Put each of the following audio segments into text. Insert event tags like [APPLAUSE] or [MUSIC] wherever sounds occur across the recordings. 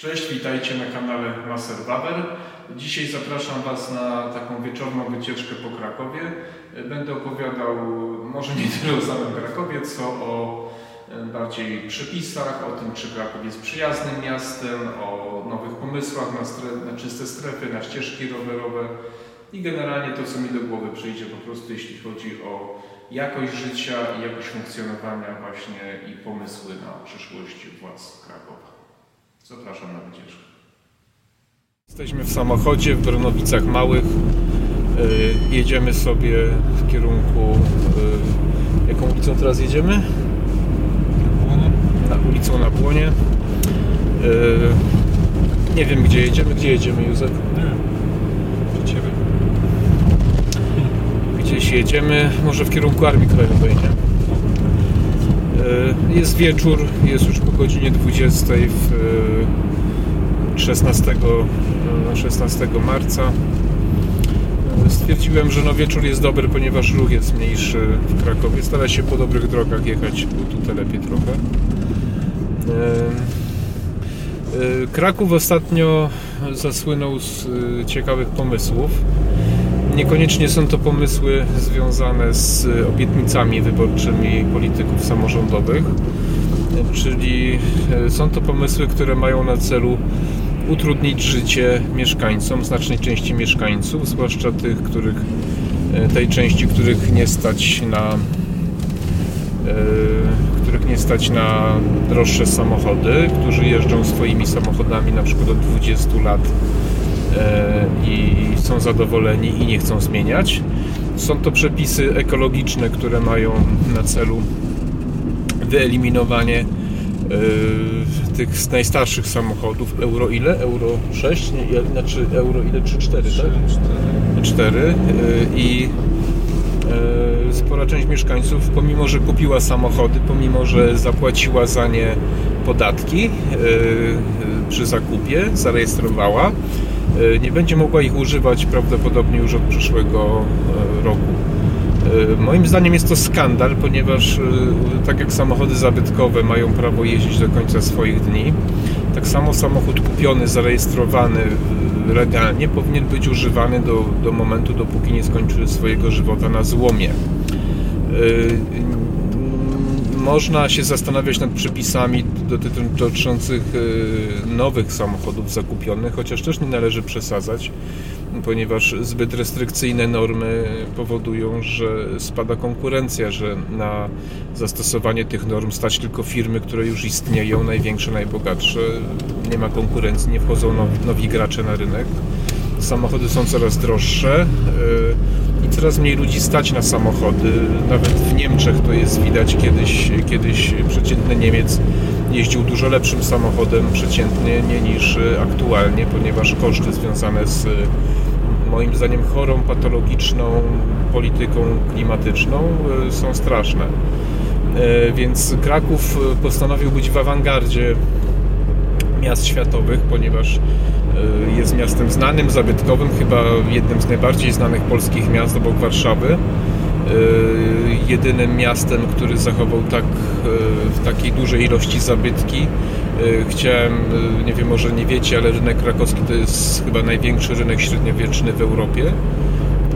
Cześć, witajcie na kanale Maser Wawer. Dzisiaj zapraszam Was na taką wieczorną wycieczkę po Krakowie. Będę opowiadał może nie tyle o samym Krakowie, co o e, bardziej przepisach, o tym, czy Kraków jest przyjaznym miastem, o nowych pomysłach na, stre- na czyste strefy, na ścieżki rowerowe i generalnie to, co mi do głowy przyjdzie po prostu, jeśli chodzi o jakość życia i jakość funkcjonowania właśnie i pomysły na przyszłość władz Krakowa. Zapraszam na wycieczkę. Jesteśmy w samochodzie w Bronowicach Małych. Yy, jedziemy sobie w kierunku. Yy, jaką ulicą teraz jedziemy? Na ulicą na Błonie. Yy, nie wiem gdzie jedziemy. Gdzie jedziemy, Józef? Do ciebie. Gdzieś jedziemy, może w kierunku Armii Krajowej, nie? Yy, Jest wieczór, jest już po godzinie 20 w yy, 16, yy, 16 marca. Yy, Stwierdziłem, że no wieczór jest dobry, ponieważ ruch jest mniejszy w Krakowie. Stara się po dobrych drogach jechać, bo tu telepie trochę. Kraków ostatnio zasłynął z ciekawych pomysłów. Niekoniecznie są to pomysły związane z obietnicami wyborczymi polityków samorządowych, czyli e, są to pomysły, które mają na celu utrudnić życie mieszkańcom, znacznej części mieszkańców, zwłaszcza tych, których, e, tej części, których nie stać na których nie stać na droższe samochody, którzy jeżdżą swoimi samochodami na przykład od 20 lat i są zadowoleni i nie chcą zmieniać. Są to przepisy ekologiczne, które mają na celu wyeliminowanie e, tych z najstarszych samochodów. Euro ile? Euro 6? Nie, znaczy euro ile? 3, 4, tak? 4 i e, spora część mieszkańców, pomimo że kupiła samochody, pomimo że zapłaciła za nie podatki e, przy zakupie, zarejestrowała, e, nie będzie mogła ich używać prawdopodobnie już od przyszłego e, roku. E, Moim zdaniem jest to skandal, ponieważ e, tak jak samochody zabytkowe mają prawo jeździć do końca swoich dni, tak samo samochód kupiony, zarejestrowany e, legalnie powinien być używany do, do momentu, dopóki nie skończy swojego żywota na złomie. Można się zastanawiać nad przepisami doty- dotyczących e, nowych samochodów zakupionych, chociaż też nie należy przesadzać, ponieważ zbyt restrykcyjne normy powodują, że spada konkurencja, że na zastosowanie tych norm stać tylko firmy, które już istnieją, największe, najbogatsze. Nie ma konkurencji, nie wchodzą nowi, nowi gracze na rynek. Samochody są coraz droższe yy, i coraz mniej ludzi stać na samochody. Nawet w Niemczech to jest widać. Kiedyś, kiedyś przeciętny Niemiec jeździł dużo lepszym samochodem przeciętnie nie niż aktualnie, ponieważ koszty związane z moim zdaniem chorą, patologiczną polityką klimatyczną y, są straszne. Y, Więc Kraków postanowił być w awangardzie miast światowych, ponieważ jest miastem znanym, zabytkowym, chyba jednym z najbardziej znanych polskich miast obok Warszawy. Y, Jedynym miastem, który zachował tak, y, w takiej dużej ilości zabytki. Y, Chciałem, y, nie wiem, może nie wiecie, ale rynek krakowski to jest chyba największy rynek średniowieczny w Europie.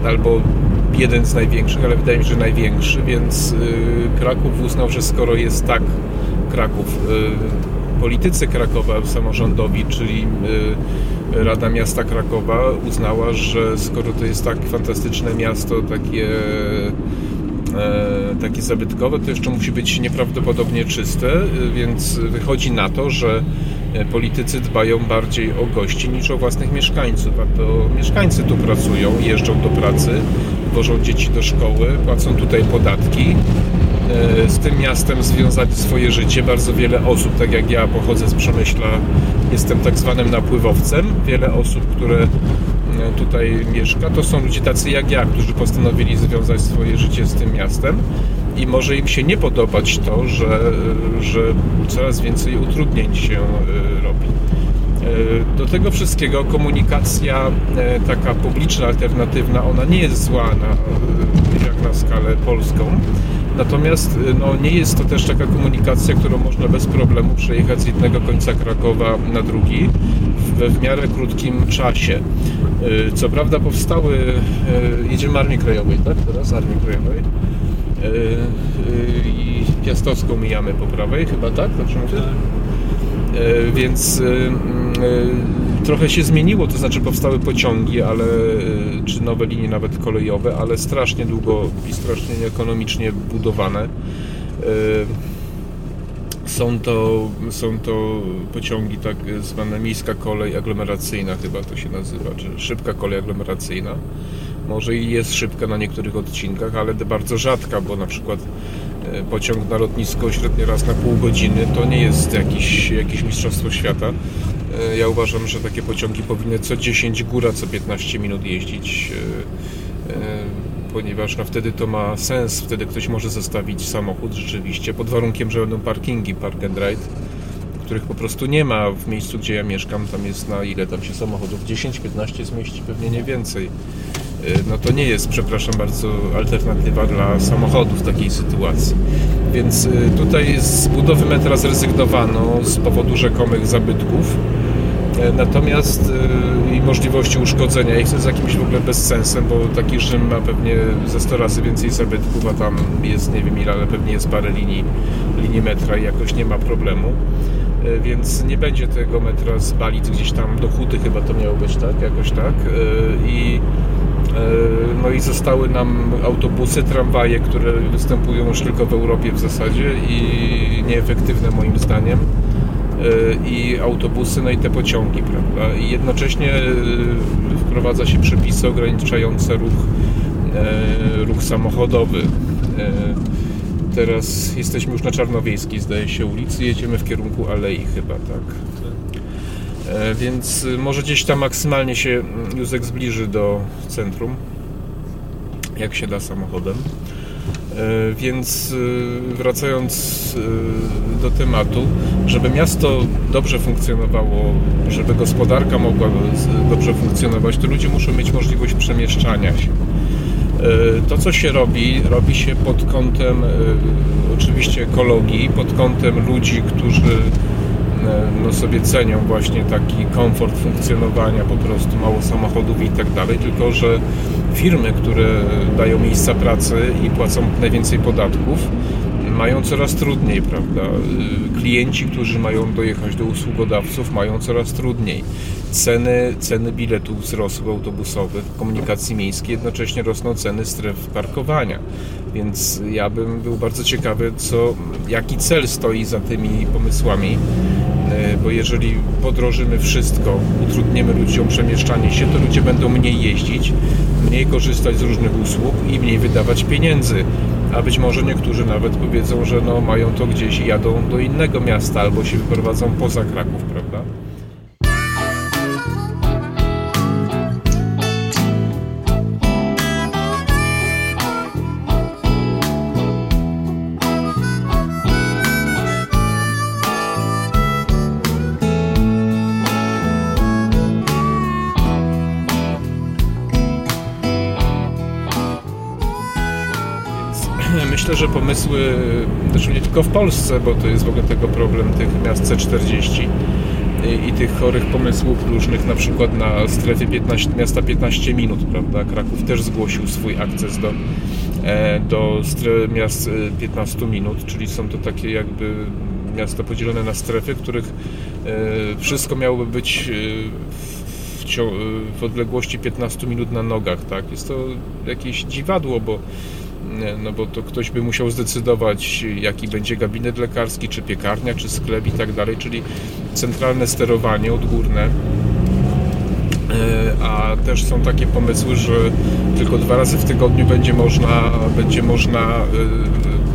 Albo jeden z największych, ale wydaje mi się, że największy, więc y, Kraków uznał, że skoro jest tak Kraków, y, politycy Krakowa samorządowi, czyli y, Rada Miasta Krakowa uznała, że skoro to jest tak fantastyczne miasto, takie e, takie zabytkowe, to jeszcze musi być nieprawdopodobnie czyste, więc wychodzi na to, że politycy dbają bardziej o gości niż o własnych mieszkańców, a to mieszkańcy tu pracują, jeżdżą do pracy, wożą dzieci do szkoły, płacą tutaj podatki, e, z tym miastem związali swoje życie. Bardzo wiele osób, tak jak ja pochodzę z Przemyśla, jestem tak zwanym napływowcem. Wiele osób, które e, tutaj mieszka, to są ludzie tacy jak ja, którzy postanowili związać swoje życie z tym miastem i może im się nie podobać to, że, że coraz więcej utrudnień się e, robi. E, Do tego wszystkiego komunikacja e, taka publiczna, alternatywna, ona nie jest zła na, e, jak na skalę polską. Natomiast no, nie jest to też taka komunikacja, którą można bez problemu przejechać z jednego końca Krakowa na drugi we w miarę krótkim czasie. Co prawda powstały, jedziemy Armii Krajowej, tak? Teraz Armii Krajowej. I Piastowską mijamy po prawej, chyba tak? Dobrze mówię? E, Więc e, mm, e, trochę się zmieniło, to znaczy powstały pociągi, ale e, czy nowe linie nawet kolejowe, ale strasznie długo i strasznie nieekonomicznie budowane. E, Są to, są to pociągi tak zwane miejska kolej aglomeracyjna chyba to się nazywa, czy szybka kolej aglomeracyjna. Może i jest szybka na niektórych odcinkach, ale bardzo rzadka, bo na przykład e, pociąg na lotnisko średnio raz na pół godziny to nie jest jakiś, jakieś mistrzostwo świata. E, Ja uważam, że takie pociągi powinny co 10 góra, co 15 minut jeździć, e, e, ponieważ no wtedy to ma sens, wtedy ktoś może zostawić samochód rzeczywiście, pod warunkiem, że będą parkingi, park and ride, których po prostu nie ma w miejscu, gdzie ja mieszkam, tam jest na ile tam się samochodów, 10-15 zmieści, pewnie nie więcej no to nie jest, przepraszam bardzo, alternatywa dla samochodu w takiej sytuacji. Więc tutaj z budowy metra zrezygnowano z powodu rzekomych zabytków. E, Natomiast y, i możliwości uszkodzenia ich jest jakimś w ogóle bezsensem, bo taki Rzym ma pewnie ze 100 razy więcej zabytków, a tam jest nie wiem ile, ale pewnie jest parę linii, linii metra i jakoś nie ma problemu. E, Więc nie będzie tego metra z Balic gdzieś tam do Huty chyba to miało być, tak? Jakoś tak. E, I E, No i zostały nam autobusy, tramwaje, które występują już tylko w Europie w zasadzie i nieefektywne moim zdaniem. E, I autobusy, no i te pociągi, prawda? I jednocześnie e, wprowadza się przepisy ograniczające ruch, e, ruch samochodowy. Teraz jesteśmy już na Czarnowiejskiej, zdaje się, ulicy, jedziemy w kierunku Alei chyba, tak? Więc y, może gdzieś tam maksymalnie się mm, Józek zbliży do centrum, jak się da samochodem. E, Więc y, wracając y, do tematu, żeby miasto dobrze funkcjonowało, żeby gospodarka mogła dobrze funkcjonować, to ludzie muszą mieć możliwość przemieszczania się. E, To, co się robi, robi się pod kątem e, oczywiście ekologii, pod kątem ludzi, którzy e, no, sobie cenią właśnie taki komfort funkcjonowania, po prostu mało samochodów i tak dalej, tylko że firmy, które dają miejsca pracy i płacą najwięcej podatków, mają coraz trudniej, prawda? Y, Klienci, którzy mają dojechać do usługodawców, mają coraz trudniej. Ceny, ceny biletów wzrosły autobusowych, komunikacji miejskiej, jednocześnie rosną ceny stref parkowania. Więc ja bym był bardzo ciekawy, co, jaki cel stoi za tymi pomysłami. E, Bo jeżeli podrożymy wszystko, utrudnimy ludziom przemieszczanie się, to ludzie będą mniej jeździć, mniej korzystać z różnych usług i mniej wydawać pieniędzy. A być może niektórzy nawet powiedzą, że no, mają to gdzieś i jadą do innego miasta albo się wyprowadzą poza Kraków, myślę, że pomysły, zresztą nie tylko w Polsce, bo to jest w ogóle tego problem tych miast C40 i, i tych chorych pomysłów różnych, na przykład na strefie 15, miasta 15 minut, prawda? Kraków też zgłosił swój akces do, e, do miast e, 15 minut, czyli są to takie jakby miasta podzielone na strefy, których e, wszystko miałoby być e, w, w odległości 15 minut na nogach, tak? Jest to jakieś dziwadło, bo no bo to ktoś by musiał zdecydować, jaki będzie gabinet lekarski, czy piekarnia, czy sklep i tak dalej, czyli centralne sterowanie odgórne. E, A też są takie pomysły, że tylko dwa razy w tygodniu będzie można, będzie można e,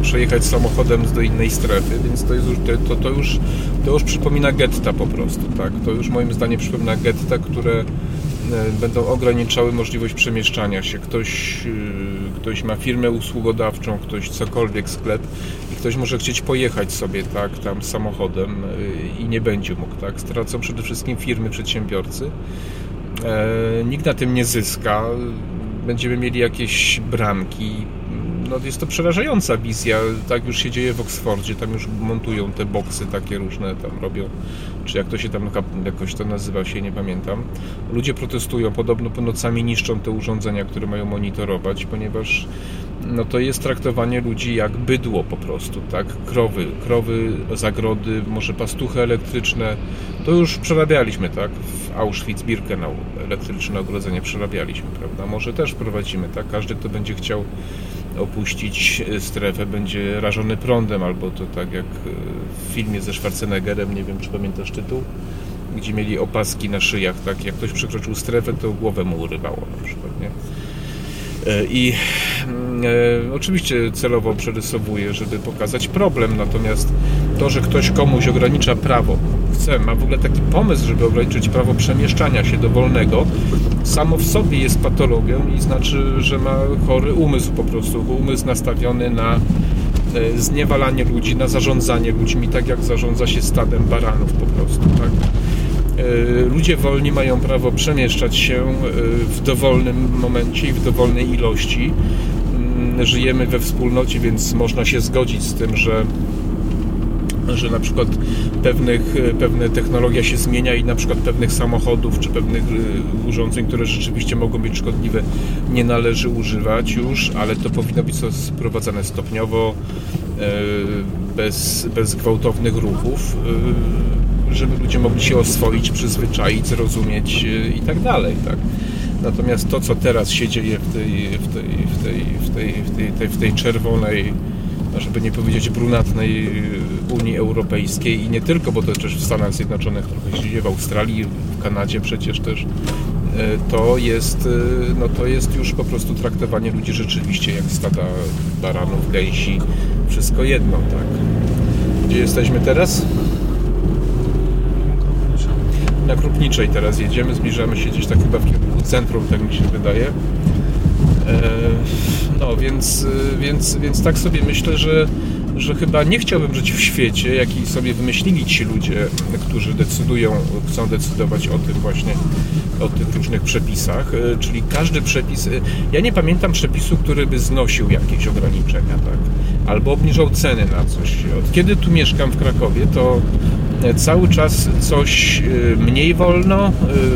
przejechać samochodem do innej strefy, więc to, jest już, to, to, już, to już przypomina getta po prostu, tak? To już moim zdaniem przypomina getta, które e, będą ograniczały możliwość przemieszczania się. Ktoś, ktoś ma firmę usługodawczą, ktoś cokolwiek, sklep i ktoś może chcieć pojechać sobie tak tam samochodem y, i nie będzie mógł, tak? Stracą przede wszystkim firmy, przedsiębiorcy. E, nikt na tym nie zyska. Będziemy mieli jakieś bramki. No, jest to przerażająca wizja. Tak już się dzieje w Oksfordzie. Tam już montują te boksy takie różne, tam robią, czy jak to się tam jakoś to nazywa, się nie pamiętam. Ludzie protestują, podobno po nocami niszczą te urządzenia, które mają monitorować, ponieważ no to jest traktowanie ludzi jak bydło po prostu, tak? Krowy, krowy, zagrody, może pastuchy elektryczne. To już przerabialiśmy, tak? W Auschwitz-Birkenau elektryczne ogrodzenie przerabialiśmy, prawda? Może też prowadzimy, tak? Każdy, kto będzie chciał opuścić strefę, będzie rażony prądem, albo to tak jak w filmie ze Schwarzeneggerem, nie wiem, czy pamiętasz tytuł? Gdzie mieli opaski na szyjach, tak? Jak ktoś przekroczył strefę, to głowę mu urywało na przykład, nie? E, I mm, e, oczywiście celowo przerysowuję, żeby pokazać problem, natomiast to, że ktoś komuś ogranicza prawo, chce, ma w ogóle taki pomysł, żeby ograniczyć prawo przemieszczania się dowolnego, samo w sobie jest patologią i znaczy, że ma chory umysł po prostu, umysł nastawiony na e, zniewalanie ludzi, na zarządzanie ludźmi, tak jak zarządza się stadem baranów po prostu, tak? E, ludzie wolni mają prawo przemieszczać się e, w dowolnym momencie i w dowolnej ilości. Mm, żyjemy we wspólnocie, więc można się zgodzić z tym, że że na przykład pewnych, e, pewne technologia się zmienia i na przykład pewnych samochodów czy pewnych urządzeń, które rzeczywiście mogą być szkodliwe, nie należy używać już, ale to powinno być sprowadzane stopniowo, bez, bez gwałtownych ruchów żeby ludzie mogli się oswoić, przyzwyczaić, zrozumieć i tak dalej, tak? Natomiast to, co teraz się dzieje w tej, w tej, w tej, w tej, w tej, w tej czerwonej, żeby nie powiedzieć brunatnej y, Unii Europejskiej i nie tylko, bo to też w Stanach Zjednoczonych trochę się dzieje, w Australii, w Kanadzie przecież też, y, to jest, no to jest już po prostu traktowanie ludzi rzeczywiście jak stada baranów, gęsi, wszystko jedno, tak? Gdzie jesteśmy teraz? na Krupniczej teraz jedziemy, zbliżamy się gdzieś tak chyba w kierunku centrum, tak mi się wydaje. E, no więc, więc, więc tak sobie myślę, że, że chyba nie chciałbym żyć w świecie, jaki sobie wymyślili ci ludzie, którzy decydują, chcą decydować o tym właśnie, o tych różnych przepisach, e, czyli każdy przepis, e, ja nie pamiętam przepisu, który by znosił jakieś ograniczenia, tak, albo obniżał ceny na coś. Od kiedy tu mieszkam w Krakowie, to cały czas coś y, mniej wolno,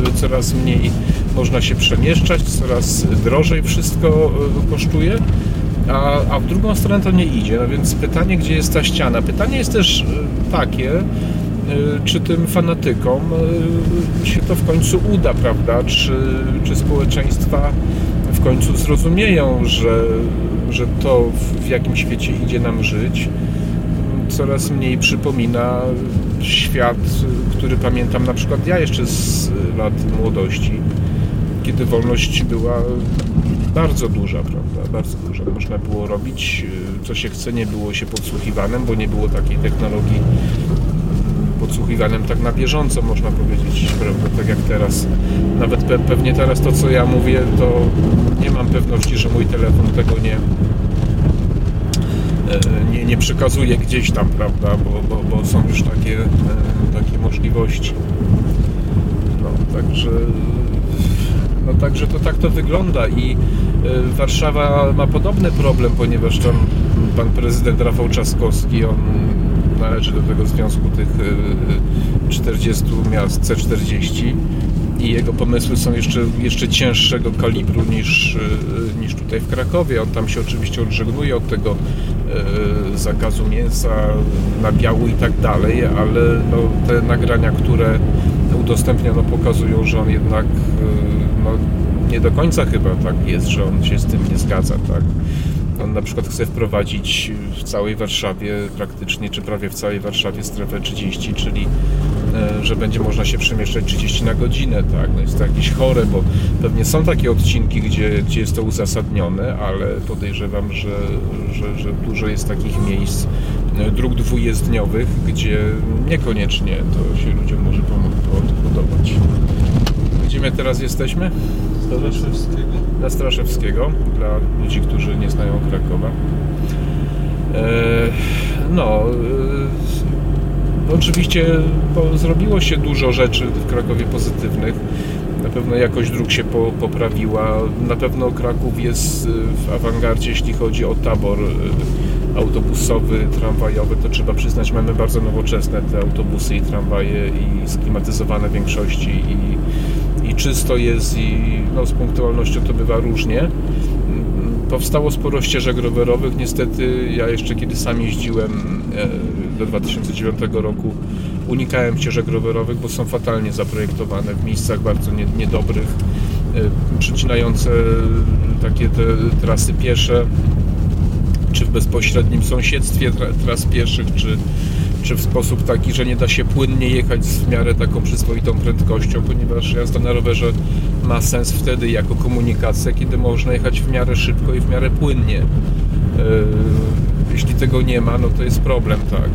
y, coraz mniej można się przemieszczać, coraz drożej wszystko y, kosztuje, a, a w drugą stronę to nie idzie. No więc pytanie, gdzie jest ta ściana? Pytanie jest też takie, czy tym fanatykom się to w końcu uda, prawda? Czy, czy społeczeństwa w końcu zrozumieją, że, że to w jakim świecie idzie nam żyć, coraz mniej przypomina świat, który pamiętam na przykład ja jeszcze z lat młodości, kiedy wolność była bardzo duża, prawda? Bardzo duża. Można było robić co się chce, nie było się podsłuchiwanym, bo nie było takiej technologii podsłuchiwanym tak na bieżąco, można powiedzieć, prawda? Tak jak teraz. Nawet pe pewnie teraz to, co ja mówię, to nie mam pewności, że mój telefon tego nie, E, nie, nie przekazuje gdzieś tam, prawda, bo, bo, bo są już takie, e, takie możliwości. No, także, no, także to tak to wygląda i e, Warszawa ma podobny problem, ponieważ tam pan prezydent Rafał Trzaskowski, on należy do tego związku tych 40 miast C40 i jego pomysły są jeszcze, jeszcze cięższego kalibru niż, niż tutaj w Krakowie. On tam się oczywiście odżegnuje od tego zakazu mięsa, nabiału i tak dalej, ale no, te nagrania, które udostępniono pokazują, że on jednak e, no, nie do końca chyba tak jest, że on się z tym nie zgadza, tak. On na przykład chce wprowadzić w całej Warszawie praktycznie, czy prawie w całej Warszawie strefę 30, czyli e, że będzie można się przemieszczać 30 na godzinę, tak, no jest to jakieś chore, bo pewnie są takie odcinki, gdzie, gdzie jest to uzasadnione, ale podejrzewam, że, że, że dużo jest takich miejsc e, dróg dwujezdniowych, gdzie niekoniecznie to się ludziom może podobać. Gdzie my teraz jesteśmy? Straszewskiego. Na Straszewskiego, dla ludzi, którzy nie znają Krakowa. E, no, y, oczywiście zrobiło się dużo rzeczy w Krakowie pozytywnych. Na pewno jakość dróg się po, poprawiła. Na pewno Kraków jest w awangardzie, jeśli chodzi o tabor y, autobusowy, tramwajowy. To trzeba przyznać, mamy bardzo nowoczesne te autobusy i tramwaje i sklimatyzowane w większości i, i czysto jest i no, z punktualnością to bywa różnie. Powstało sporo ścieżek rowerowych. Niestety ja jeszcze kiedy sam jeździłem e, do 2009 roku unikałem ścieżek rowerowych, bo są fatalnie zaprojektowane w miejscach bardzo nie, niedobrych, e, przecinające takie te trasy piesze, czy w bezpośrednim sąsiedztwie tras pieszych, czy, czy w sposób taki, że nie da się płynnie jechać w miarę taką przyzwoitą prędkością, ponieważ jazda na rowerze ma sens wtedy jako komunikacja, kiedy można jechać w miarę szybko i w miarę płynnie. E, jeśli tego nie ma, no to jest problem, tak.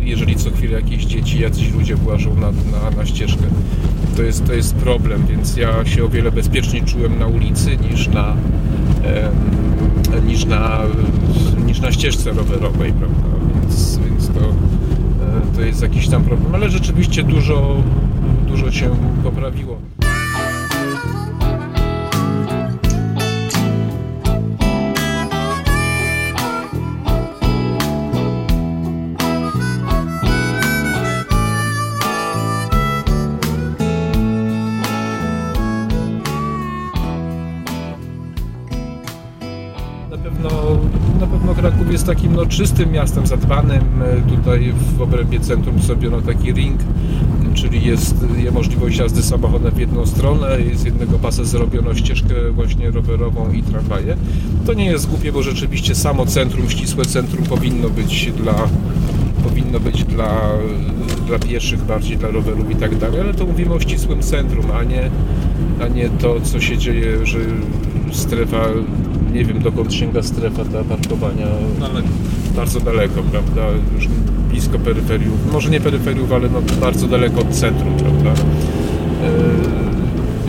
Jeżeli co chwilę jakieś dzieci, jacyś ludzie włażą na, na, na ścieżkę, to jest, to jest problem, więc ja się o wiele bezpieczniej czułem na ulicy niż na, niż na, niż na ścieżce rowerowej, prawda? Więc, więc to, e, to jest jakiś tam problem, ale rzeczywiście dużo, dużo się poprawiło. Jest takim no, czystym miastem, zadbanym. E, tutaj w obrębie centrum zrobiono taki ring, czyli jest, jest możliwość jazdy samochodem w jedną stronę, z jednego pasa zrobiono ścieżkę właśnie rowerową i tramwaje. To nie jest głupie, bo rzeczywiście samo centrum, ścisłe centrum powinno być dla powinno być dla, dla pieszych, bardziej dla rowerów i tak dalej, ale to mówimy o ścisłym centrum, a nie, a nie to, co się dzieje, że strefa nie wiem dokąd sięga strefa dla parkowania. Daleko. Bardzo daleko, prawda? Już blisko peryferiów. Może nie peryferiów, ale no bardzo daleko od centrum, prawda? E,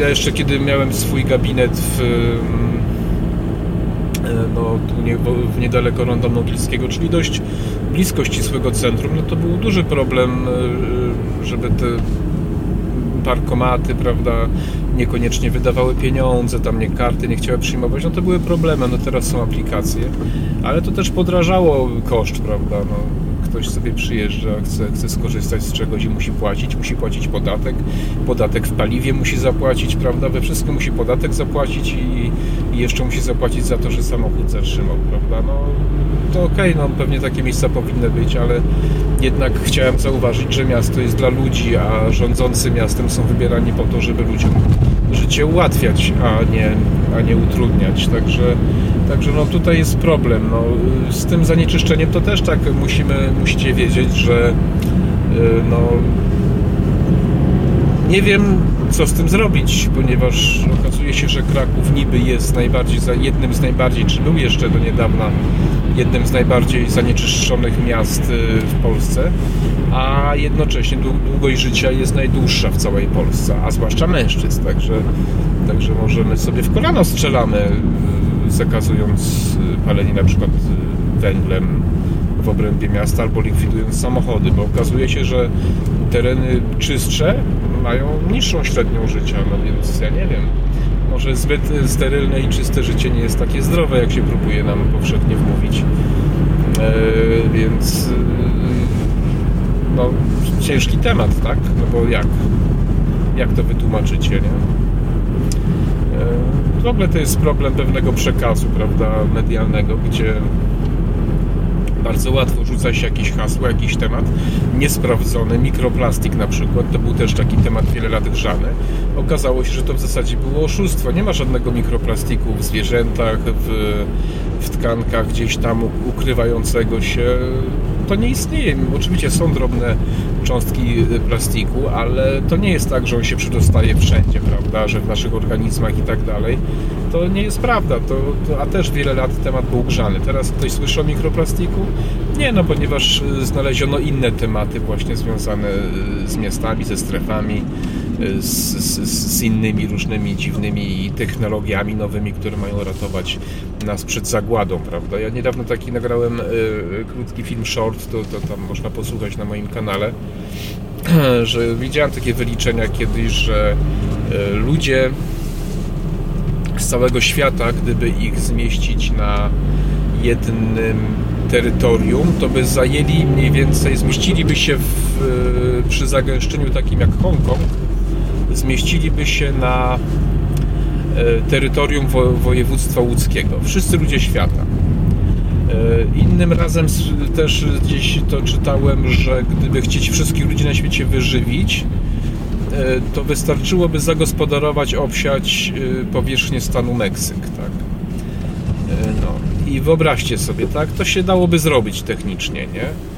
ja jeszcze kiedy miałem swój gabinet w e, no, tu nie, w niedaleko Ronda Modliskiego, czyli dość blisko ścisłego centrum, no to był duży problem, e, żeby te parkomaty, prawda, niekoniecznie wydawały pieniądze, tam nie karty nie chciały przyjmować, no to były problemy, no teraz są aplikacje, ale to też podrażało koszt, prawda, no. Ktoś sobie przyjeżdża, chce, chce skorzystać z czegoś i musi płacić, musi płacić podatek, podatek w paliwie musi zapłacić, prawda, we wszystkim musi podatek zapłacić i, i jeszcze musi zapłacić za to, że samochód zatrzymał, prawda, no to okej, okay, no pewnie takie miejsca powinny być, ale jednak chciałem zauważyć, że miasto jest dla ludzi, a rządzący miastem są wybierani po to, żeby ludziom życie ułatwiać, a nie, a nie utrudniać. Także, także no tutaj jest problem. No, z tym zanieczyszczeniem to też tak musimy, musicie wiedzieć, że y, no, nie wiem, co z tym zrobić, ponieważ okazuje się, że Kraków niby jest najbardziej, jednym z najbardziej, czy był jeszcze do niedawna jednym z najbardziej zanieczyszczonych miast y, w Polsce, a jednocześnie długość życia jest najdłuższa w całej Polsce, a zwłaszcza mężczyzn, także, także możemy sobie w kolano strzelamy, y, zakazując y, palenie na przykład węglem w obrębie miasta albo likwidując samochody, bo okazuje się, że tereny czystsze mają niższą średnią życia, no więc ja nie wiem może zbyt sterylne i czyste życie nie jest takie zdrowe, jak się próbuje nam powszechnie wmówić. E, więc e, no, ciężki temat, tak? No bo jak? Jak to wytłumaczycie, nie? E, w ogóle to jest problem pewnego przekazu, prawda, medialnego, gdzie bardzo łatwo rzuca się jakieś hasło, jakiś temat niesprawdzony, mikroplastik na przykład, to był też taki temat wiele lat grzany. Okazało się, że to w zasadzie było oszustwo. Nie ma żadnego mikroplastiku w zwierzętach, w, w tkankach gdzieś tam ukrywającego się to nie istnieje. Oczywiście są drobne cząstki plastiku, ale to nie jest tak, że on się przedostaje wszędzie, prawda, że w naszych organizmach i tak dalej. To nie jest prawda, to, to, a też wiele lat temat był grzany. Teraz ktoś słyszy o mikroplastiku? Nie, no ponieważ znaleziono inne tematy właśnie związane z miastami, ze strefami, z, z, z innymi różnymi dziwnymi technologiami nowymi, które mają ratować nas przed zagładą, prawda? Ja niedawno taki nagrałem krótki film short, to, to tam można posłuchać na moim kanale, [CLEARS THROAT] że widziałem takie wyliczenia kiedyś, że ludzie z całego świata, gdyby ich zmieścić na jednym terytorium, to by zajęli mniej więcej, zmieściliby się w, przy zagęszczeniu takim jak Hongkong, zmieściliby się na e, terytorium województwa łódzkiego. Wszyscy ludzie świata. E, innym razem też gdzieś to czytałem, że gdyby chcieć wszystkich ludzi na świecie wyżywić, e, to wystarczyłoby zagospodarować, obsiać powierzchnię stanu Meksyk, tak? No. I wyobraźcie sobie, tak? To się dałoby zrobić technicznie, nie?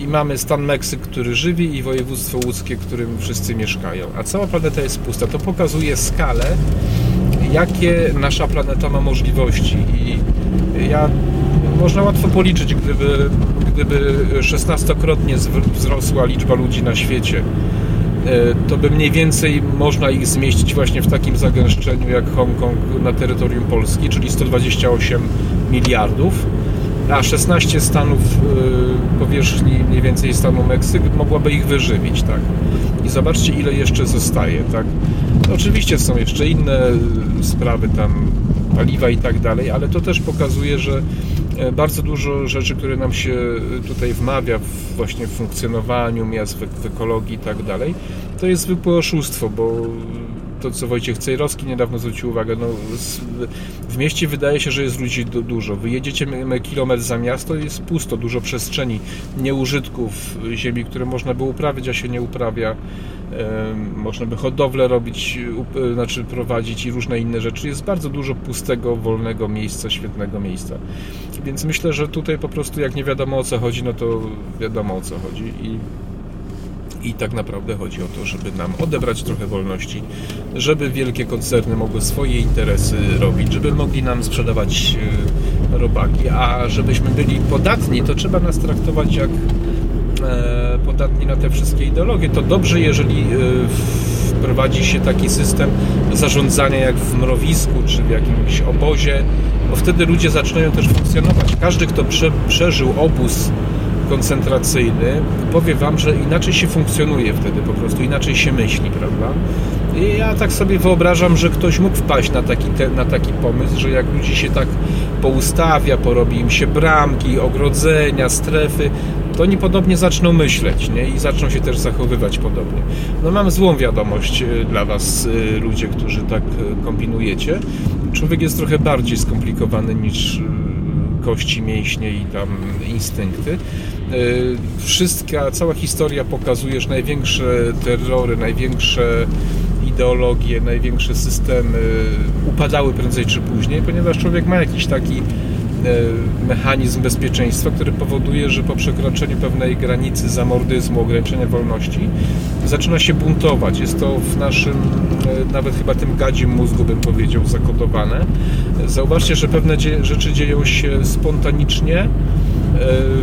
I mamy stan Meksyk, który żywi i województwo łódzkie, w którym wszyscy mieszkają. A cała planeta jest pusta. To pokazuje skalę, jakie nasza planeta ma możliwości. I ja można łatwo policzyć, gdyby, gdyby 16-krotnie wzrosła liczba ludzi na świecie E, to by mniej więcej można ich zmieścić właśnie w takim zagęszczeniu jak Hongkong na terytorium Polski, czyli 128 miliardów, a 16 stanów e, powierzchni mniej więcej stanu Meksyk mogłaby ich wyżywić, tak. I zobaczcie ile jeszcze zostaje, tak. Oczywiście są jeszcze inne sprawy tam paliwa i tak dalej, ale to też pokazuje, że e, bardzo dużo rzeczy, które nam się tutaj wmawia w właśnie w funkcjonowaniu miast, w ekologii i tak dalej, to jest zwykłe oszustwo, bo to, co Wojciech Cejrowski niedawno zwrócił uwagę, no, w mieście wydaje się, że jest ludzi dużo. Wyjedziecie kilometr za miasto jest pusto, dużo przestrzeni, nieużytków ziemi, które można by uprawiać, a się nie uprawia. Można by hodowlę robić, znaczy prowadzić i różne inne rzeczy. Jest bardzo dużo pustego, wolnego miejsca, świetnego miejsca. Więc myślę, że tutaj po prostu jak nie wiadomo o co chodzi, no to wiadomo o co chodzi i i tak naprawdę chodzi o to, żeby nam odebrać trochę wolności, żeby wielkie koncerny mogły swoje interesy robić, żeby mogli nam sprzedawać e, robaki, a żebyśmy byli podatni, to trzeba nas traktować jak e, podatni na te wszystkie ideologie. To dobrze, jeżeli e, wprowadzi się taki system zarządzania jak w mrowisku czy w jakimś obozie, bo wtedy ludzie zaczynają też funkcjonować. Każdy, kto prze, przeżył obóz koncentracyjny, powie Wam, że inaczej się funkcjonuje wtedy, po prostu inaczej się myśli, prawda? I ja tak sobie wyobrażam, że ktoś mógł wpaść na taki, na taki pomysł, że jak ludzi się tak poustawia, porobi im się bramki, ogrodzenia, strefy, to oni podobnie zaczną myśleć nie? i zaczną się też zachowywać podobnie. No mam złą wiadomość e, dla Was, e, ludzie, którzy tak e, kombinujecie. Człowiek jest trochę bardziej skomplikowany niż kości, mięśnie i tam instynkty. E, wszystka, cała historia pokazuje, że największe terrory, największe ideologie, największe systemy upadały prędzej czy później, ponieważ człowiek ma jakiś taki mechanizm bezpieczeństwa, który powoduje, że po przekroczeniu pewnej granicy zamordyzmu, ograniczenia wolności zaczyna się buntować. Jest to w naszym, e, nawet chyba tym gadzim mózgu bym powiedział, zakodowane. Zauważcie, że pewne rzeczy dzieją się spontanicznie,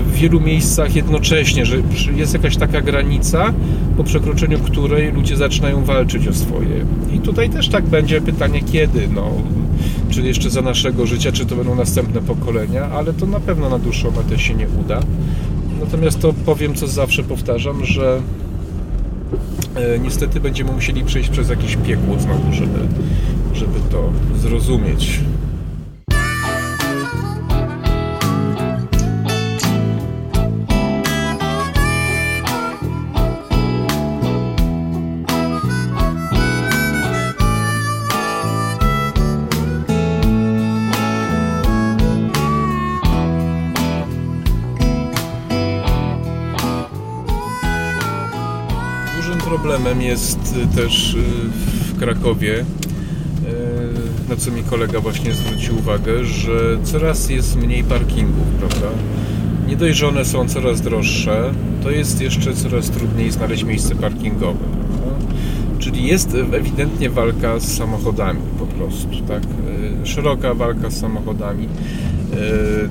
w wielu miejscach jednocześnie, że jest jakaś taka granica, po przekroczeniu której ludzie zaczynają walczyć o swoje. I tutaj też tak będzie pytanie, kiedy, no, czy jeszcze za naszego życia, czy to będą następne pokolenia, ale to na pewno na dłuższą metę się nie uda. Natomiast to powiem, co zawsze powtarzam, że e, niestety będziemy musieli przejść przez jakieś piekło znowu, żeby, żeby to zrozumieć. Jest y, też y, w Krakowie, y, na co mi kolega właśnie zwrócił uwagę, że coraz jest mniej parkingów, prawda? Nie dość, że one są coraz droższe, to jest jeszcze coraz trudniej znaleźć miejsce parkingowe. Prawda? Czyli jest ewidentnie walka z samochodami po prostu, tak? Szeroka walka z samochodami,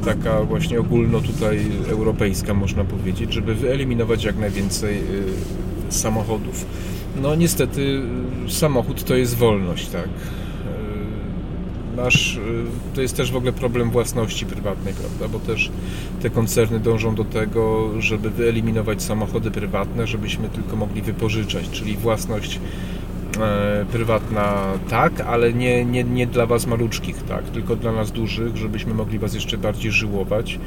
taka właśnie ogólno tutaj europejska można powiedzieć, żeby wyeliminować jak najwięcej samochodów. No niestety samochód to jest wolność, tak. Masz, to jest też w ogóle problem własności prywatnej, prawda? Bo też te koncerny dążą do tego, żeby wyeliminować samochody prywatne, żebyśmy tylko mogli wypożyczać, czyli własność E, prywatna tak, ale nie, nie, nie dla Was maluczkich tak, tylko dla nas dużych, żebyśmy mogli Was jeszcze bardziej żyłować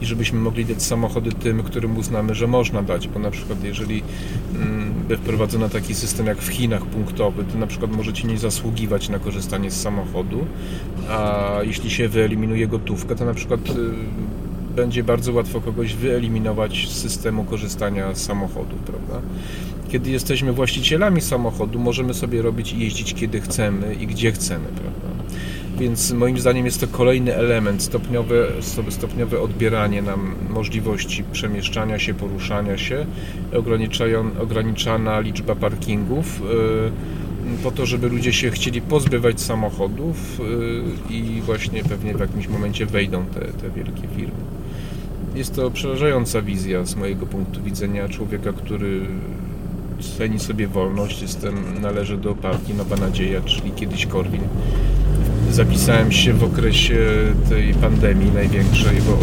i żebyśmy mogli dać samochody tym, którym uznamy, że można dać, bo na przykład jeżeli mm, wprowadzono taki system jak w Chinach punktowy, to na przykład możecie nie zasługiwać na korzystanie z samochodu, a jeśli się wyeliminuje gotówkę, to na przykład y, będzie bardzo łatwo kogoś wyeliminować z systemu korzystania z samochodów, prawda? kiedy jesteśmy właścicielami samochodu, możemy sobie robić i jeździć kiedy chcemy i gdzie chcemy, prawda? Więc moim zdaniem jest to kolejny element, stopniowe, stopniowe odbieranie nam możliwości przemieszczania się, poruszania się, ograniczana liczba parkingów y, po to, żeby ludzie się chcieli pozbywać samochodów y, i właśnie pewnie w jakimś momencie wejdą te, te wielkie firmy. Jest to przerażająca wizja z mojego punktu widzenia człowieka, który ceni sobie wolność. Jestem, należę do partii Nowa Nadzieja, czyli kiedyś Korwin. Zapisałem się w okresie tej pandemii największej, bo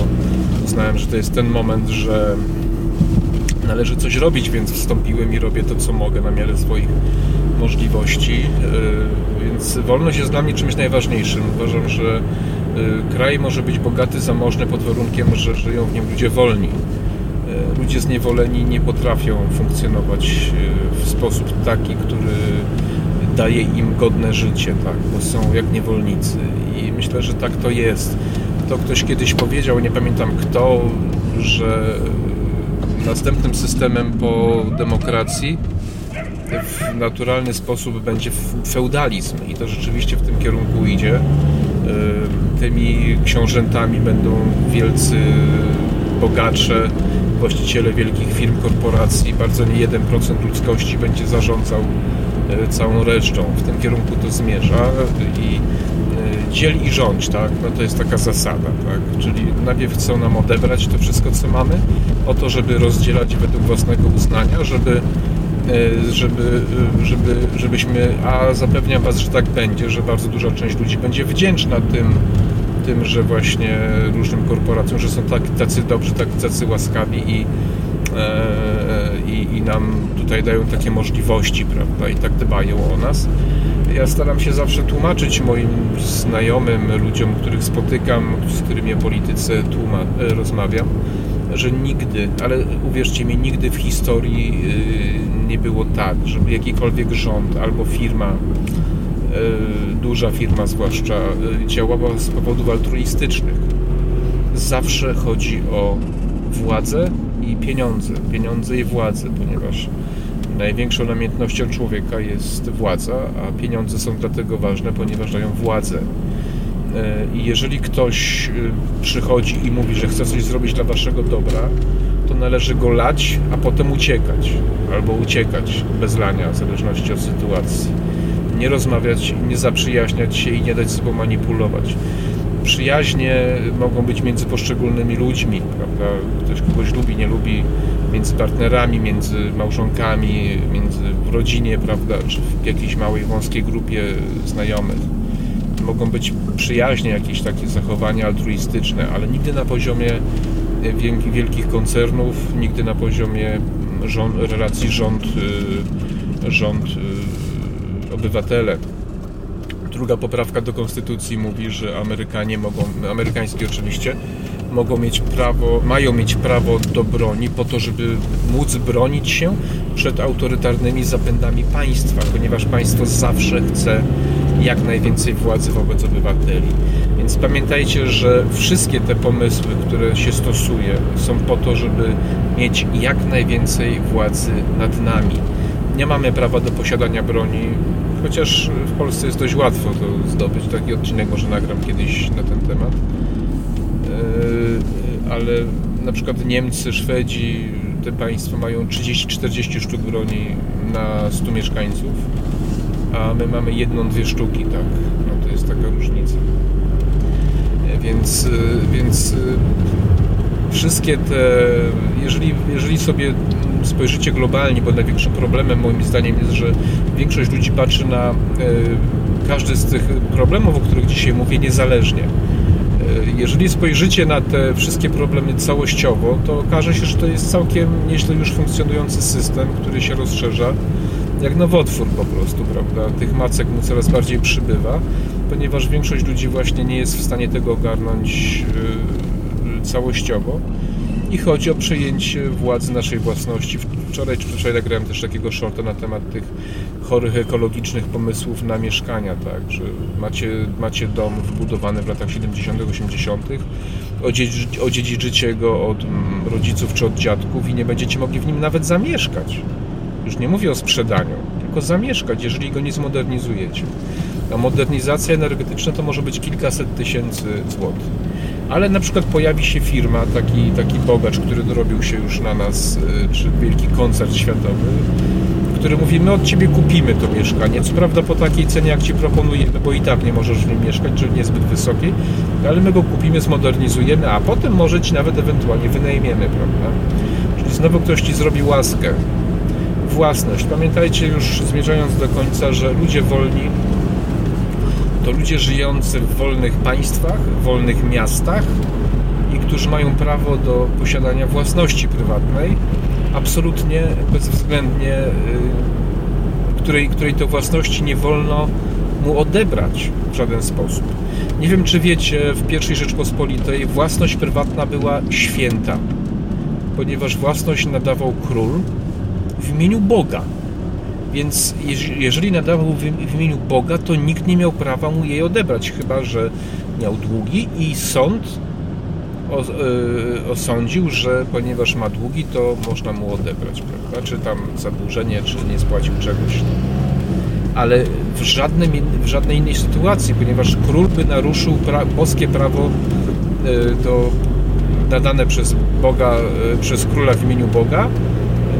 uznałem, że to jest ten moment, że należy coś robić, więc wstąpiłem i robię to, co mogę na miarę swoich możliwości. E, więc wolność jest dla mnie czymś najważniejszym. Uważam, że e, kraj może być bogaty, zamożny pod warunkiem, że żyją w nim ludzie wolni E, ludzie zniewoleni nie potrafią funkcjonować w sposób taki, który daje im godne życie, tak, bo są jak niewolnicy i myślę, że tak to jest. To ktoś kiedyś powiedział, nie pamiętam kto, że następnym systemem po demokracji w naturalny sposób będzie feudalizm i to rzeczywiście w tym kierunku idzie. Tymi książętami będą wielcy bogacze, właściciele wielkich firm, korporacji, bardzo nie 1% ludzkości będzie zarządzał e, całą resztą. W tym kierunku to zmierza i e, dziel i rządź, tak? No to jest taka zasada, tak? Czyli najpierw chcą nam odebrać to wszystko, co mamy, o to, żeby rozdzielać według własnego uznania, żeby e, żeby, żeby, żebyśmy, a zapewniam Was, że tak będzie, że bardzo duża część ludzi będzie wdzięczna tym, tym, że właśnie różnym korporacjom, że są tak, tacy dobrzy, tak, tacy łaskawi i, e, i, i nam tutaj dają takie możliwości, prawda, i tak dbają o nas. Ja staram się zawsze tłumaczyć moim znajomym, ludziom, których spotykam, z którymi o polityce tłuma, e, rozmawiam, że nigdy, ale uwierzcie mi, nigdy w historii y, nie było tak, żeby jakikolwiek rząd albo firma duża firma zwłaszcza e, działała z powodów altruistycznych. Zawsze chodzi o władzę i pieniądze. Pieniądze i władzę, ponieważ największą namiętnością człowieka jest władza, a pieniądze są dlatego ważne, ponieważ dają władzę. E, I jeżeli ktoś przychodzi i mówi, że chce coś zrobić dla waszego dobra, to należy go lać, a potem uciekać. Albo uciekać bez lania, w zależności od sytuacji nie rozmawiać, nie zaprzyjaźniać się i nie dać sobą manipulować. Przyjaźnie mogą być między poszczególnymi ludźmi, prawda? Ktoś kogoś lubi, nie lubi, między partnerami, między małżonkami, między w rodzinie, prawda? Czy w jakiejś małej, wąskiej grupie znajomych. Mogą być przyjaźnie, jakieś takie zachowania altruistyczne, ale nigdy na poziomie wielkich koncernów, nigdy na poziomie rząd, relacji rząd, y, rząd y, obywatele. Druga poprawka do konstytucji mówi, że Amerykanie mogą, amerykańskie oczywiście, mogą mieć prawo, mają mieć prawo do broni po to, żeby móc bronić się przed autorytarnymi zapędami państwa, ponieważ państwo zawsze chce jak najwięcej władzy wobec obywateli. Więc pamiętajcie, że wszystkie te pomysły, które się stosuje, są po to, żeby mieć jak najwięcej władzy nad nami. Nie mamy prawa do posiadania broni, chociaż w Polsce jest dość łatwo to zdobyć. Taki odcinek może nagram kiedyś na ten temat. E, ale na przykład Niemcy, Szwedzi, te państwa mają 30-40 sztuk broni na 100 mieszkańców, a my mamy jedną, dwie sztuki, tak. No to jest taka różnica. E, więc, e, więc wszystkie te, jeżeli, jeżeli sobie spojrzycie globalnie, bo największym problemem moim zdaniem jest, że większość ludzi patrzy na e, każdy z tych problemów, o których dzisiaj mówię, niezależnie. E, jeżeli spojrzycie na te wszystkie problemy całościowo, to okaże się, że to jest całkiem nieźle już funkcjonujący system, który się rozszerza jak nowotwór po prostu, prawda? Tych macek mu coraz bardziej przybywa, ponieważ większość ludzi właśnie nie jest w stanie tego ogarnąć e, całościowo i chodzi o przejęcie władzy naszej własności. Wczoraj czy wczoraj nagrałem też takiego shorta na temat tych chorych ekologicznych pomysłów na mieszkania, tak, że macie, macie dom wbudowany w latach 70., 80., odziedziczycie go od mm, rodziców czy od dziadków i nie będziecie mogli w nim nawet zamieszkać. Już nie mówię o sprzedaniu, tylko zamieszkać, jeżeli go nie zmodernizujecie. A modernizacja energetyczna to może być kilkaset tysięcy złotych ale na przykład pojawi się firma, taki, taki bogacz, który dorobił się już na nas, y, czy wielki koncert światowy, który mówi, my od Ciebie kupimy to mieszkanie, co prawda po takiej cenie, jak Ci proponujemy, bo i tak nie możesz w nim mieszkać, czyli niezbyt wysokiej, ale my go kupimy, zmodernizujemy, a potem może Ci nawet ewentualnie wynajmiemy, prawda? Czyli znowu ktoś Ci zrobi łaskę. Własność. Pamiętajcie już, zmierzając do końca, że ludzie wolni to ludzie żyjący w wolnych państwach, wolnych miastach i którzy mają prawo do posiadania własności prywatnej, absolutnie, bezwzględnie, y, której, której to własności nie wolno mu odebrać w żaden sposób. Nie wiem, czy wiecie, w I Rzeczpospolitej własność prywatna była święta, ponieważ własność nadawał król w imieniu Boga. Więc jeżeli nadawał w imieniu Boga, to nikt nie miał prawa mu jej odebrać, chyba że miał długi i sąd e, osądził, że ponieważ ma długi, to można mu odebrać, prawda? Czy tam zadłużenie, czy nie spłacił czegoś. Ale w, żadnym, w żadnej innej sytuacji, ponieważ król by naruszył pra, boskie prawo e, do, nadane przez Boga, e, przez króla w imieniu Boga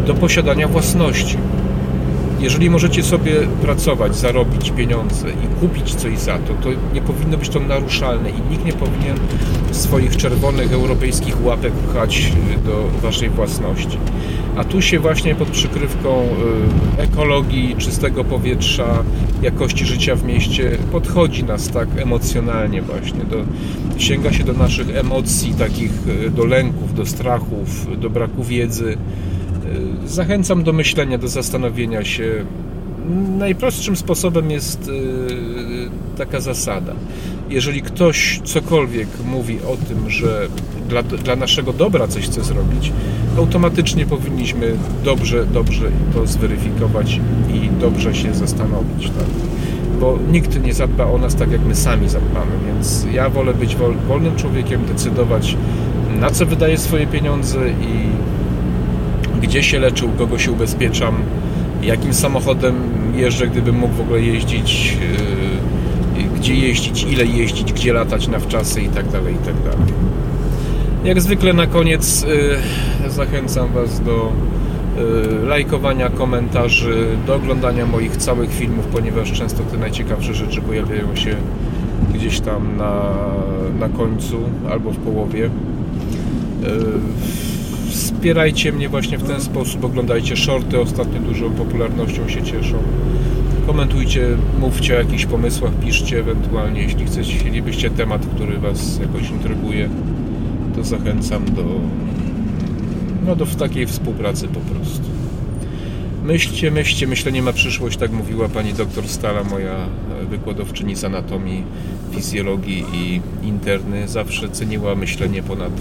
do posiadania własności jeżeli możecie sobie pracować, zarobić pieniądze i kupić coś za to, to nie powinno być to naruszalne i nikt nie powinien swoich czerwonych europejskich łapek pchać y, do waszej własności. A tu się właśnie pod przykrywką y, ekologii, czystego powietrza, jakości życia w mieście podchodzi nas tak emocjonalnie właśnie. Do, sięga się do naszych emocji, takich y, do lęków, do strachów, do braku wiedzy Zachęcam do myślenia, do zastanowienia się. Najprostszym sposobem jest y, taka zasada. Jeżeli ktoś cokolwiek mówi o tym, że dla, dla naszego dobra coś chce zrobić, automatycznie powinniśmy dobrze, dobrze to zweryfikować i dobrze się zastanowić. Tak? Bo nikt nie zadba o nas tak, jak my sami zadbamy, więc ja wolę być wolnym człowiekiem, decydować na co wydaję swoje pieniądze i gdzie się leczę, u kogo się ubezpieczam, jakim samochodem jeżdżę, gdybym mógł w ogóle jeździć, yy, gdzie jeździć, ile jeździć, gdzie latać na wczasy i tak dalej, i tak. Jak zwykle na koniec yy, zachęcam Was do yy, lajkowania, komentarzy, do oglądania moich całych filmów, ponieważ często te najciekawsze rzeczy pojawiają się gdzieś tam na, na końcu albo w połowie wspierajcie mnie właśnie w ten sposób, oglądajcie shorty, ostatnio dużą popularnością się cieszą. Komentujcie, mówcie o jakichś pomysłach, piszcie ewentualnie, jeśli chcecie, chcielibyście temat, który Was jakoś intryguje, to zachęcam do, no, do takiej współpracy po prostu. Myślcie, myślcie, myślenie ma przyszłość, tak mówiła pani doktor Stala, moja wykładowczyni z anatomii, fizjologii i interny. Zawsze ceniła myślenie ponad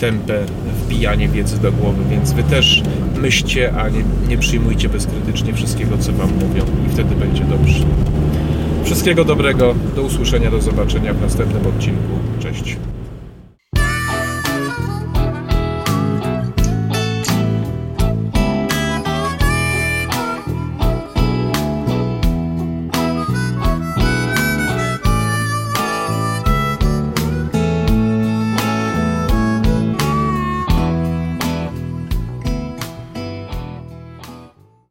tępe wbijanie wiedzy do głowy, więc wy też myślcie, a nie, nie przyjmujcie bezkrytycznie wszystkiego, co wam mówią i wtedy będzie dobrze. Wszystkiego dobrego, do usłyszenia, do zobaczenia w następnym odcinku. Cześć.